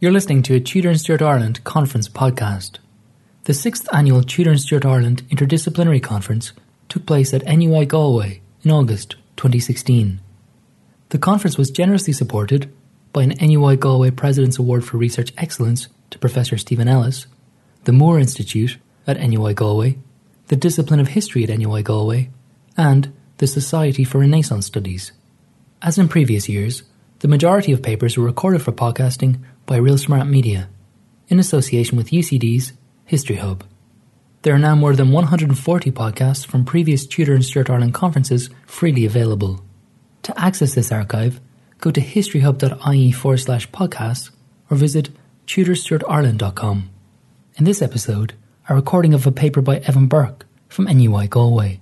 You're listening to a Tudor and Stuart Ireland conference podcast. The sixth annual Tudor and Stuart Ireland Interdisciplinary Conference took place at NUI Galway in August 2016. The conference was generously supported by an NUI Galway President's Award for Research Excellence to Professor Stephen Ellis, the Moore Institute at NUI Galway, the Discipline of History at NUI Galway, and the Society for Renaissance Studies. As in previous years, the majority of papers were recorded for podcasting by Real Smart Media, in association with UCD's History Hub. There are now more than 140 podcasts from previous Tudor and Stuart Ireland conferences freely available. To access this archive, go to historyhub.ie forward slash podcasts or visit tudorstuartireland.com. In this episode, a recording of a paper by Evan Burke from NUI Galway.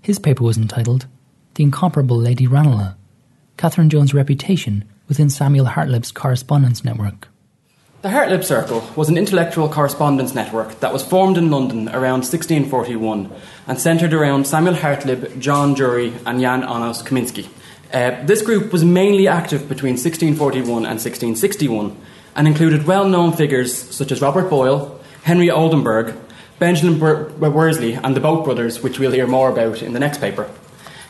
His paper was entitled The Incomparable Lady Ranelagh, Catherine Jones' Reputation within Samuel Hartlib's correspondence network. The Hartlib Circle was an intellectual correspondence network that was formed in London around 1641 and centred around Samuel Hartlib, John Dury, and Jan Amos Komenský. Uh, this group was mainly active between 1641 and 1661 and included well known figures such as Robert Boyle, Henry Oldenburg, Benjamin Worsley, and the Boate Brothers, which we'll hear more about in the next paper.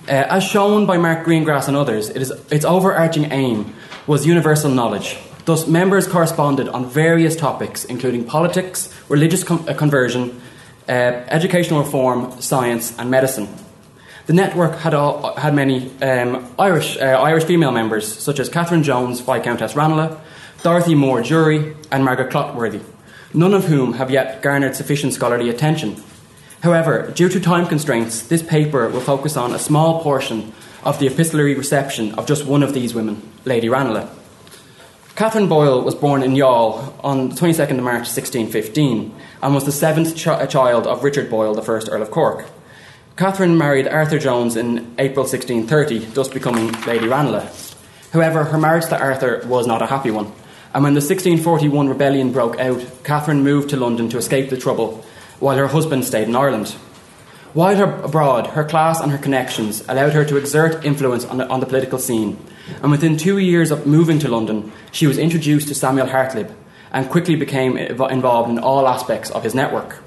Uh, as shown by Mark Greengrass and others, it is, its overarching aim was universal knowledge. Thus, members corresponded on various topics, including politics, religious com- uh, conversion, uh, educational reform, science, and medicine. The network had, all, had many um, Irish, uh, Irish female members, such as Catherine Jones, Viscountess Ranelagh, Dorothy Moore Dury, and Margaret Clotworthy, none of whom have yet garnered sufficient scholarly attention. However, due to time constraints, this paper will focus on a small portion of the epistolary reception of just one of these women, Lady Ranelagh. Catherine Boyle was born in Youghal on the 22nd of March 1615 and was the seventh ch- uh, child of Richard Boyle, the first Earl of Cork. Catherine married Arthur Jones in April 1630, thus becoming Lady Ranelagh. However, her marriage to Arthur was not a happy one, and when the 1641 rebellion broke out, Catherine moved to London to escape the trouble, while her husband stayed in Ireland. While abroad, her class and her connections allowed her to exert influence on the, on the political scene, and within two years of moving to London, she was introduced to Samuel Hartlib and quickly became involved in all aspects of his network.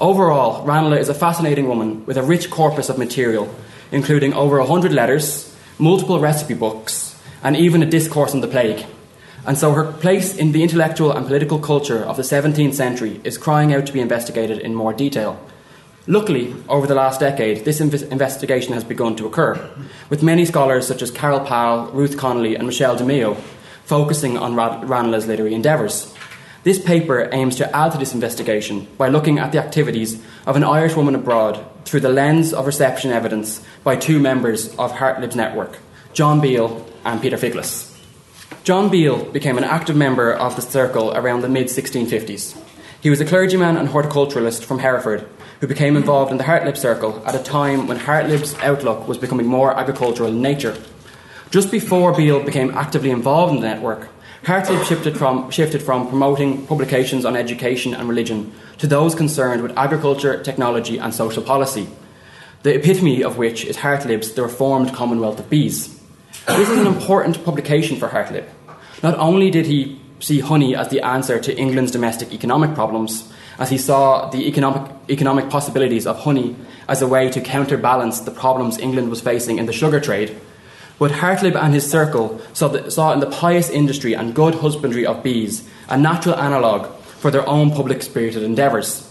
Overall, Ranelagh is a fascinating woman with a rich corpus of material, including over a hundred letters, multiple recipe books, and even a discourse on the plague. And so her place in the intellectual and political culture of the 17th century is crying out to be investigated in more detail. Luckily, over the last decade, this inv- investigation has begun to occur, with many scholars such as Carol Pal, Ruth Connolly, and Michelle DiMeo focusing on Rad- Ranelagh's literary endeavours. This paper aims to add to this investigation by looking at the activities of an Irish woman abroad through the lens of reception evidence by two members of Hartlib's network, John Beale and Peter Figulus. John Beale became an active member of the circle around the mid 1650s. He was a clergyman and horticulturalist from Hereford who became involved in the Hartlib Circle at a time when Hartlib's outlook was becoming more agricultural in nature. Just before Beale became actively involved in the network, Hartlib shifted from, shifted from promoting publications on education and religion to those concerned with agriculture, technology, and social policy, the epitome of which is Hartlib's The Reformed Commonwealth of Bees. This is an important publication for Hartlib. Not only did he see honey as the answer to England's domestic economic problems, as he saw the economic, economic possibilities of honey as a way to counterbalance the problems England was facing in the sugar trade, but Hartlib and his circle saw, the, saw in the pious industry and good husbandry of bees a natural analogue for their own public spirited endeavours.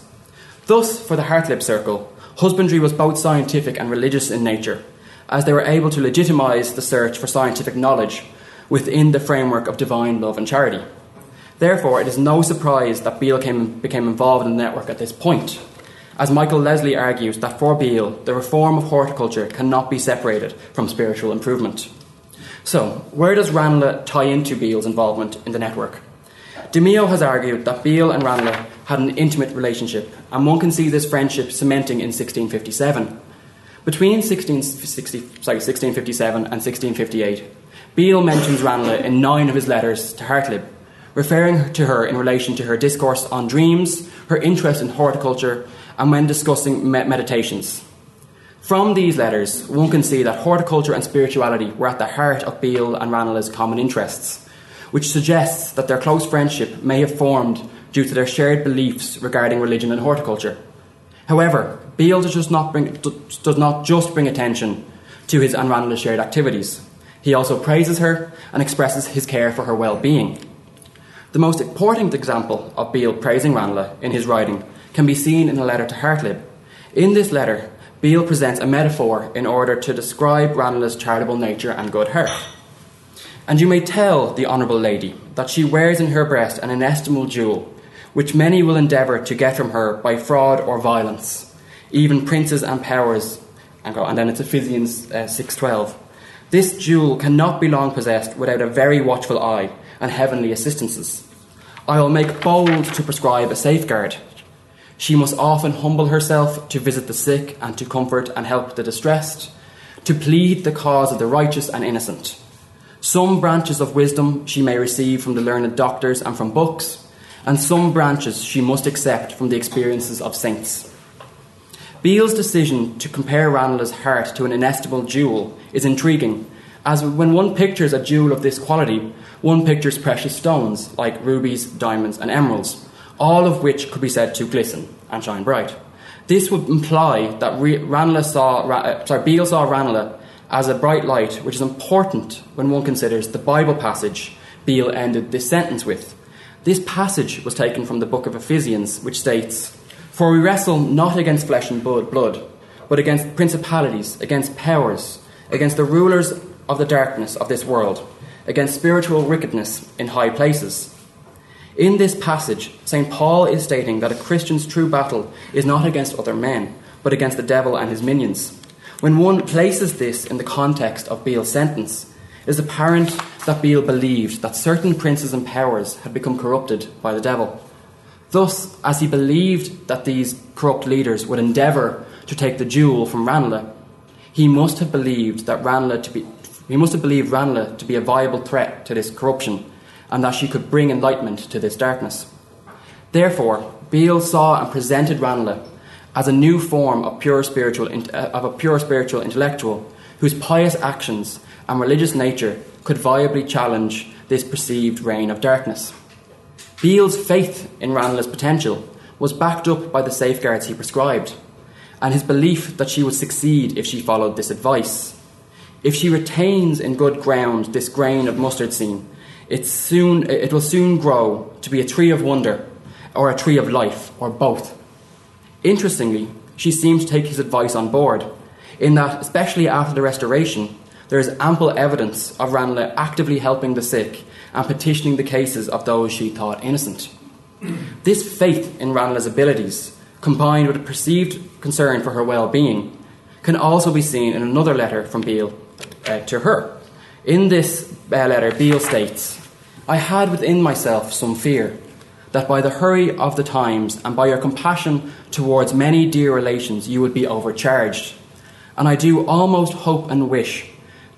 Thus, for the Hartlib circle, husbandry was both scientific and religious in nature, as they were able to legitimise the search for scientific knowledge within the framework of divine love and charity. Therefore, it is no surprise that Beale came, became involved in the network at this point, as Michael Leslie argues that for Beale, the reform of horticulture cannot be separated from spiritual improvement. So, where does Ranelagh tie into Beale's involvement in the network? DiMeo has argued that Beale and Ranelagh had an intimate relationship, and one can see this friendship cementing in 1657. Between 1660, sorry, 1657 and 1658, Beale mentions Ranelagh in nine of his letters to Hartlib, referring to her in relation to her discourse on dreams, her interest in horticulture, and when discussing meditations. From these letters, one can see that horticulture and spirituality were at the heart of Beale and Ranelagh's common interests, which suggests that their close friendship may have formed due to their shared beliefs regarding religion and horticulture. However, Beale does not, bring, does not just bring attention to his and Ranelagh's shared activities. He also praises her and expresses his care for her well being. The most important example of Beale praising Ranelagh in his writing can be seen in a letter to Hartlib. In this letter, Beale presents a metaphor in order to describe Ranelagh's charitable nature and good heart. And you may tell the Honourable Lady that she wears in her breast an inestimable jewel, which many will endeavour to get from her by fraud or violence, even princes and powers. And then it's Ephesians uh, 6.12. This jewel cannot be long possessed without a very watchful eye and heavenly assistances. I will make bold to prescribe a safeguard. She must often humble herself to visit the sick and to comfort and help the distressed, to plead the cause of the righteous and innocent some branches of wisdom she may receive from the learned doctors and from books, and some branches she must accept from the experiences of saints. Beale's decision to compare Ranelagh's heart to an inestimable jewel is intriguing, as when one pictures a jewel of this quality, one pictures precious stones like rubies, diamonds, and emeralds, all of which could be said to glisten and shine bright. This would imply that Ranelagh saw, uh, sorry, Beale saw Ranelagh as a bright light, which is important when one considers the Bible passage Beale ended this sentence with. This passage was taken from the book of Ephesians, which states, For we wrestle not against flesh and blood, but against principalities, against powers, against the rulers of the darkness of this world, against spiritual wickedness in high places. In this passage, St. Paul is stating that a Christian's true battle is not against other men, but against the devil and his minions. When one places this in the context of Beale's sentence, it is apparent that Beale believed that certain princes and powers had become corrupted by the devil. Thus, as he believed that these corrupt leaders would endeavour to take the jewel from Ranelagh, he must have believed that Ranelagh to be he must have believed Ranelagh to be a viable threat to this corruption, and that she could bring enlightenment to this darkness. Therefore, Beale saw and presented Ranelagh as a new form of pure spiritual uh, of a pure spiritual intellectual whose pious actions and religious nature could viably challenge this perceived reign of darkness. Beale's faith in Ranelagh's potential was backed up by the safeguards he prescribed, and his belief that she would succeed if she followed this advice. If she retains in good ground this grain of mustard seed, it, soon, it will soon grow to be a tree of wonder, or a tree of life, or both. Interestingly, she seems to take his advice on board, in that, especially after the Restoration, there is ample evidence of Ranelagh actively helping the sick and petitioning the cases of those she thought innocent. This faith in Ranelagh's abilities, combined with a perceived concern for her well being, can also be seen in another letter from Beale uh, to her. In this uh, letter, Beale states, I had within myself some fear that by the hurry of the times and by your compassion towards many dear relations you would be overcharged. And I do almost hope and wish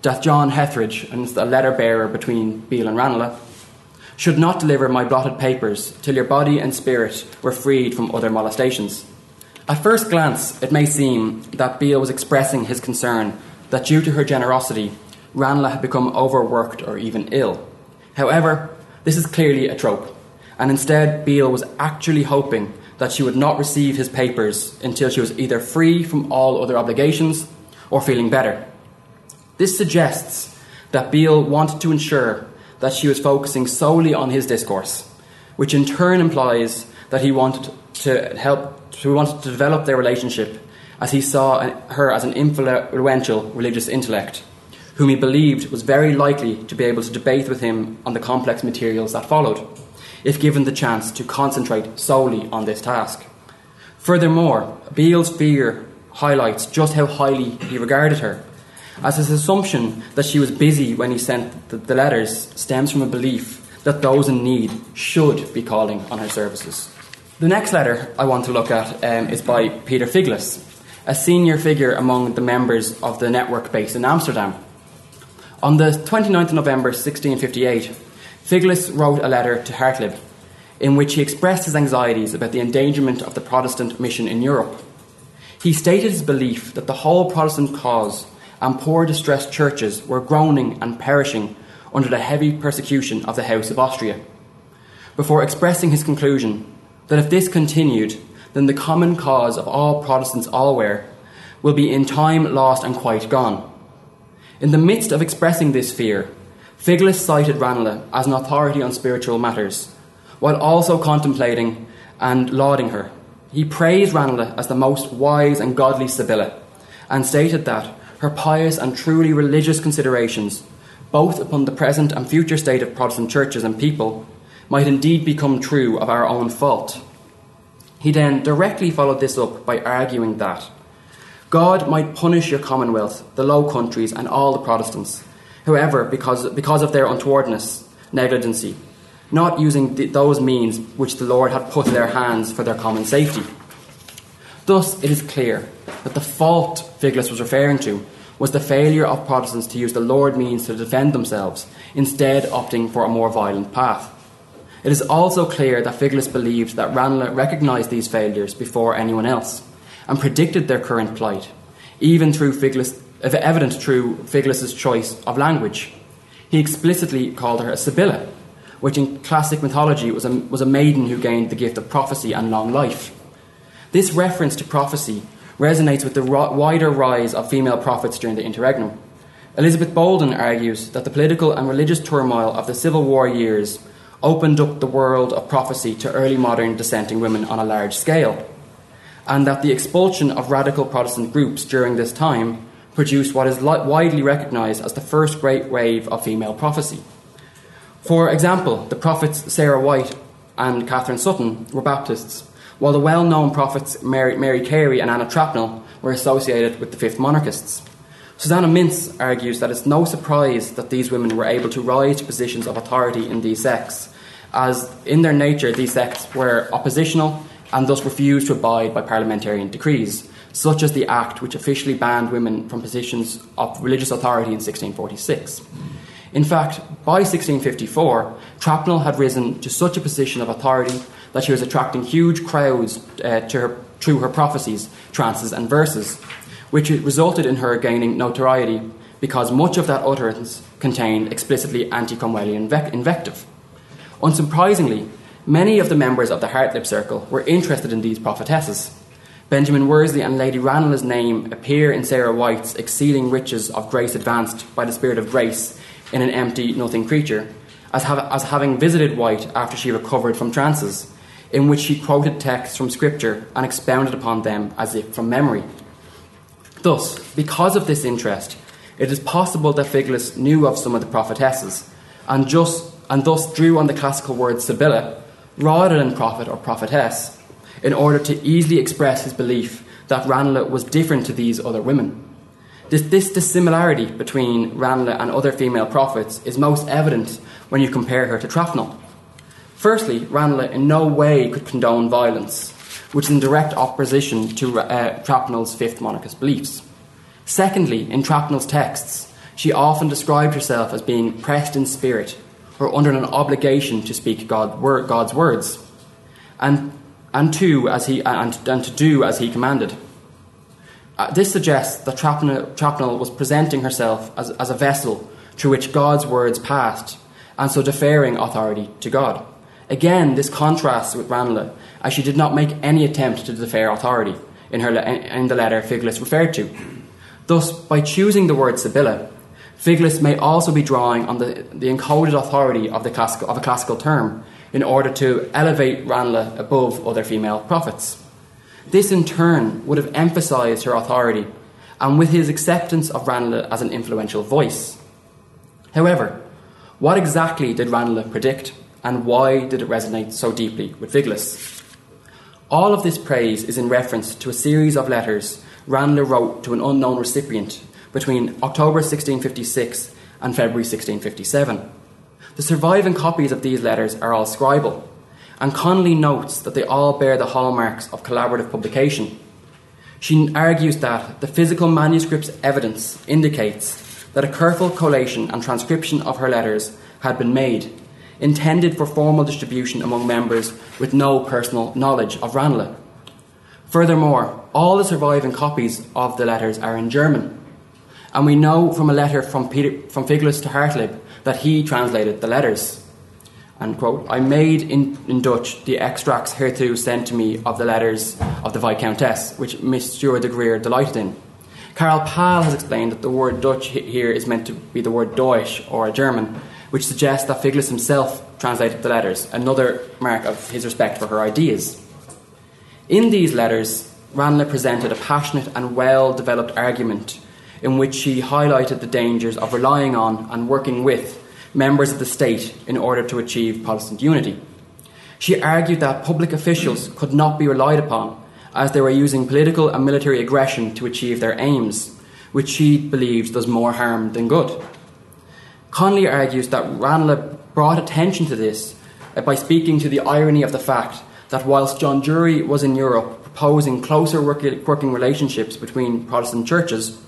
that John Hetheridge, and the letter bearer between Beale and Ranelagh, should not deliver my blotted papers till your body and spirit were freed from other molestations. At first glance, it may seem that Beale was expressing his concern that due to her generosity, Ranelagh had become overworked or even ill. However, this is clearly a trope and instead Beale was actually hoping that she would not receive his papers until she was either free from all other obligations or feeling better. This suggests that Beale wanted to ensure that she was focusing solely on his discourse, which in turn implies that he wanted to help, he wanted to develop their relationship as he saw her as an influential religious intellect, whom he believed was very likely to be able to debate with him on the complex materials that followed if given the chance to concentrate solely on this task. Furthermore, Beale's fear highlights just how highly he regarded her, as his assumption that she was busy when he sent the, the letters stems from a belief that those in need should be calling on her services. The next letter I want to look at um, is by Peter Figulus, a senior figure among the members of the network based in Amsterdam. On the 29th of November 1658, Figulus wrote a letter to Hartlib in which he expressed his anxieties about the endangerment of the Protestant mission in Europe. He stated his belief that the whole Protestant cause and poor distressed churches were groaning and perishing under the heavy persecution of the House of Austria, before expressing his conclusion that if this continued, then the common cause of all Protestants allwhere will be in time lost and quite gone. In the midst of expressing this fear, Figulus cited Ranelagh as an authority on spiritual matters, while also contemplating and lauding her. He praised Ranelagh as the most wise and godly Sibylla, and stated that her pious and truly religious considerations, both upon the present and future state of Protestant churches and people, might indeed become true of our own fault. He then directly followed this up by arguing that God might punish your commonwealth, the Low Countries, and all the Protestants, however, because, because of their untowardness, negligency, not using the, those means which the Lord had put in their hands for their common safety. Thus, it is clear that the fault Figulus was referring to was the failure of Protestants to use the Lord means to defend themselves, instead opting for a more violent path. It is also clear that Figulus believed that Ranelagh recognised these failures before anyone else and predicted their current plight, even through Figulus, evident through Figulus's choice of language. He explicitly called her a Sibylla, which in classic mythology was a, was a maiden who gained the gift of prophecy and long life. This reference to prophecy resonates with the wider rise of female prophets during the interregnum. Elizabeth Bouldin argues that the political and religious turmoil of the Civil War years opened up the world of prophecy to early modern dissenting women on a large scale and that the expulsion of radical Protestant groups during this time produced what is widely recognised as the first great wave of female prophecy. For example, the prophets Sarah Wight and Catherine Sutton were Baptists, while the well known prophets Mary, Mary Carey and Anna Trapnell were associated with the Fifth Monarchists. Susanna Mintz argues that it's no surprise that these women were able to rise to positions of authority in these sects, as in their nature these sects were oppositional and thus refused to abide by parliamentarian decrees, such as the Act which officially banned women from positions of religious authority in 1646. In fact, by 1654, Trapnell had risen to such a position of authority that she was attracting huge crowds uh, to her, through her prophecies, trances, and verses, which resulted in her gaining notoriety because much of that utterance contained explicitly anti Cromwellian invective. Unsurprisingly, Many of the members of the Hartlib Circle were interested in these prophetesses. Benjamin Worsley and Lady Ranelagh's name appear in Sarah Wight's Exceeding Riches of Grace Advanced by the Spirit of Grace in an Empty Nothing Creature, as, as having visited Wight after she recovered from trances, in which he quoted texts from Scripture and expounded upon them as if from memory. Thus, because of this interest, it is possible that Figulus knew of some of the prophetesses, and, just, and thus drew on the classical word Sibylla rather than prophet or prophetess, in order to easily express his belief that Ranelagh was different to these other women. This, this dissimilarity between Ranelagh and other female prophets is most evident when you compare her to Trapnell. Firstly, Ranelagh in no way could condone violence, which is in direct opposition to uh, Trapnell's fifth monarchist beliefs. Secondly, in Trapnell's texts, she often described herself as being pressed in spirit or under an obligation to speak God, word, God's words, and, and, to, as he, and, and to do as he commanded. Uh, this suggests that Trapnell, was presenting herself as, as a vessel through which God's words passed, and so deferring authority to God. Again, this contrasts with Ranelagh, as she did not make any attempt to defer authority in, her, in the letter Figulus referred to. Thus, by choosing the word Sibylla, Figulus may also be drawing on the, the encoded authority of, the classical, of a classical term in order to elevate Ranelagh above other female prophets. This in turn would have emphasised her authority and with his acceptance of Ranelagh as an influential voice. However, what exactly did Ranelagh predict and why did it resonate so deeply with Figulus? All of this praise is in reference to a series of letters Ranelagh wrote to an unknown recipient between October 1656 and February 1657. The surviving copies of these letters are all scribal, and Connolly notes that they all bear the hallmarks of collaborative publication. She argues that the physical manuscript's evidence indicates that a careful collation and transcription of her letters had been made, intended for formal distribution among members with no personal knowledge of Ranelagh. Furthermore, all the surviving copies of the letters are in German, and we know from a letter from, Peter, from Figulus to Hartlib that he translated the letters. And quote, I made in, in Dutch the extracts hitherto sent to me of the letters of the Viscountess, which Monsieur de Geer delighted in. Carol Pal has explained that the word Dutch here is meant to be the word Deutsch or German, which suggests that Figulus himself translated the letters, another mark of his respect for her ideas. In these letters, Ranelagh presented a passionate and well developed argument in which she highlighted the dangers of relying on and working with members of the state in order to achieve Protestant unity. She argued that public officials could not be relied upon as they were using political and military aggression to achieve their aims, which she believes does more harm than good. Connolly argues that Ranelagh brought attention to this uh, by speaking to the irony of the fact that whilst John Dury was in Europe proposing closer working relationships between Protestant churches,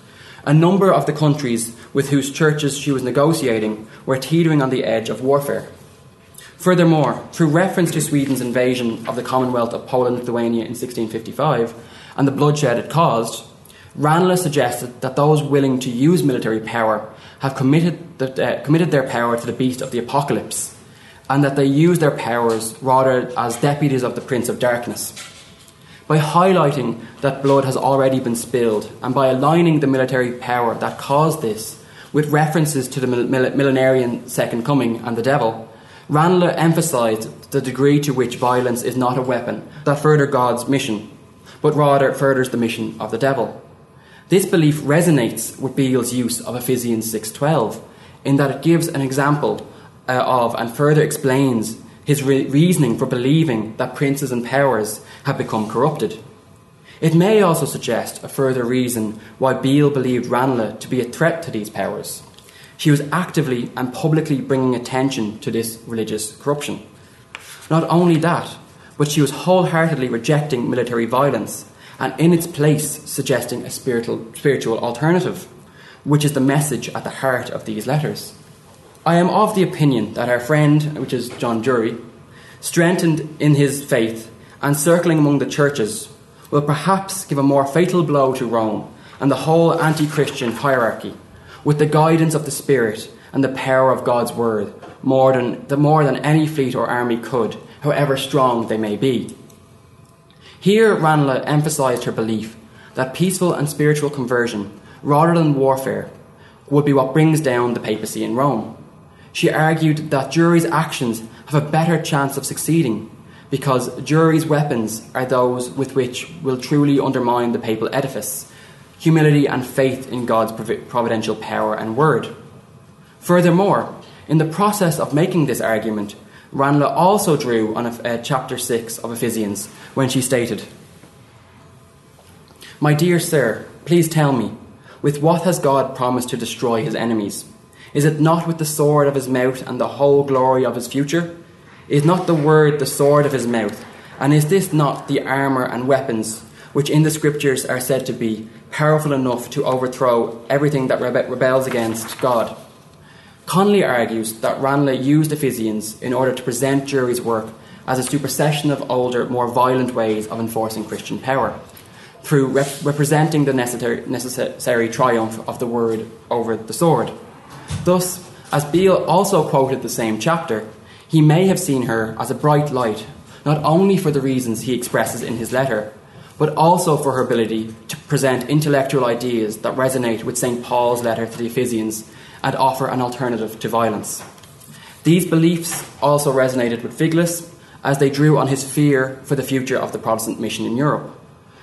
a number of the countries with whose churches she was negotiating were teetering on the edge of warfare. Furthermore, through reference to Sweden's invasion of the Commonwealth of Poland and Lithuania in 1655 and the bloodshed it caused, Ranelagh suggested that those willing to use military power have committed, the, uh, committed their power to the beast of the apocalypse, and that they use their powers rather as deputies of the Prince of Darkness. By highlighting that blood has already been spilled, and by aligning the military power that caused this with references to the millenarian Second Coming and the devil, Ranelagh emphasised the degree to which violence is not a weapon that further God's mission, but rather furthers the mission of the devil. This belief resonates with Beale's use of Ephesians 6:12 in that it gives an example uh, of and further explains his re- reasoning for believing that princes and powers have become corrupted. It may also suggest a further reason why Beale believed Ranelagh to be a threat to these powers. She was actively and publicly bringing attention to this religious corruption. Not only that, but she was wholeheartedly rejecting military violence and in its place suggesting a spiritual, spiritual alternative, which is the message at the heart of these letters. I am of the opinion that our friend, which is John Dury, strengthened in his faith and circling among the churches, will perhaps give a more fatal blow to Rome and the whole anti Christian hierarchy with the guidance of the Spirit and the power of God's word, more than, the more than any fleet or army could, however strong they may be. Here, Ranelagh emphasised her belief that peaceful and spiritual conversion, rather than warfare, would be what brings down the papacy in Rome. She argued that Dury's actions have a better chance of succeeding because Dury's weapons are those with which will truly undermine the papal edifice humility and faith in God's providential power and word. Furthermore, in the process of making this argument, Ranelagh also drew on uh, chapter 6 of Ephesians when she stated, My dear sir, please tell me, with what has God promised to destroy his enemies? Is it not with the sword of his mouth and the whole glory of his future? Is not the word the sword of his mouth? And is this not the armour and weapons which in the scriptures are said to be powerful enough to overthrow everything that rebe- rebels against God. Connolly argues that Ranelagh used Ephesians in order to present Dury's work as a supersession of older, more violent ways of enforcing Christian power, through rep- representing the necessary, necessary triumph of the word over the sword. Thus, as Beale also quoted the same chapter, he may have seen her as a bright light, not only for the reasons he expresses in his letter, but also for her ability to present intellectual ideas that resonate with St. Paul's letter to the Ephesians and offer an alternative to violence. These beliefs also resonated with Figulus as they drew on his fear for the future of the Protestant mission in Europe.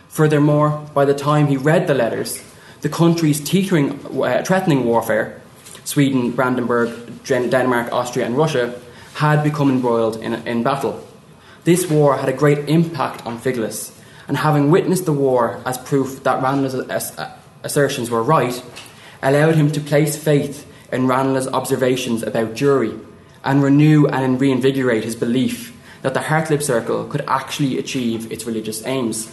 Furthermore, by the time he read the letters, the countries teetering, uh, threatening warfare, Sweden, Brandenburg, Denmark, Austria, and Russia, had become embroiled in, in battle. This war had a great impact on Figulus, and having witnessed the war as proof that Ranelagh's assertions were right, allowed him to place faith in Ranelagh's observations about Dury and renew and reinvigorate his belief that the Hartlib Circle could actually achieve its religious aims.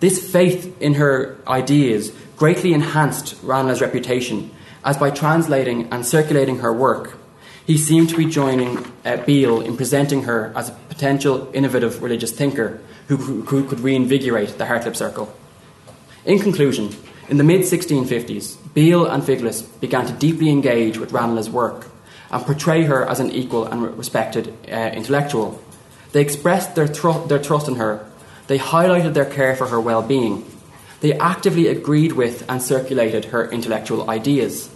This faith in her ideas greatly enhanced Ranelagh's reputation, as by translating and circulating her work, he seemed to be joining uh, Beale in presenting her as a potential innovative religious thinker who, who could reinvigorate the Hartlib Circle. In conclusion, In the mid 1650s, Beale and Figulus began to deeply engage with Ranelagh's work and portray her as an equal and respected uh, intellectual. They expressed their, their trust in her, they highlighted their care for her well being, they actively agreed with and circulated her intellectual ideas.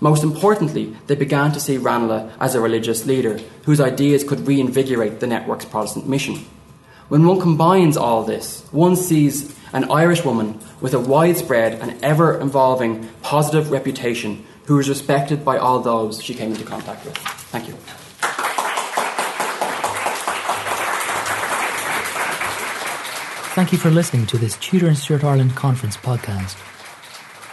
Most importantly, they began to see Ranelagh as a religious leader whose ideas could reinvigorate the network's Protestant mission. When one combines all this, one sees an Irish woman with a widespread and ever evolving positive reputation who was respected by all those she came into contact with. Thank you. Thank you for listening to this Tudor and Stuart Ireland Conference podcast.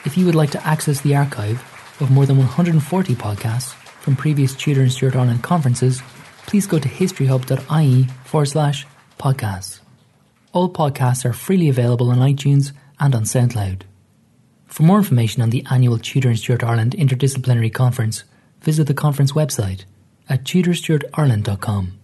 If you would like to access the archive of more than 140 podcasts from previous Tudor and Stuart Ireland conferences, please go to historyhub.ie forward slash podcasts. All podcasts are freely available on iTunes and on SoundCloud. For more information on the annual Tudor and Stuart Ireland Interdisciplinary Conference, visit the conference website at tudorstuartireland.com.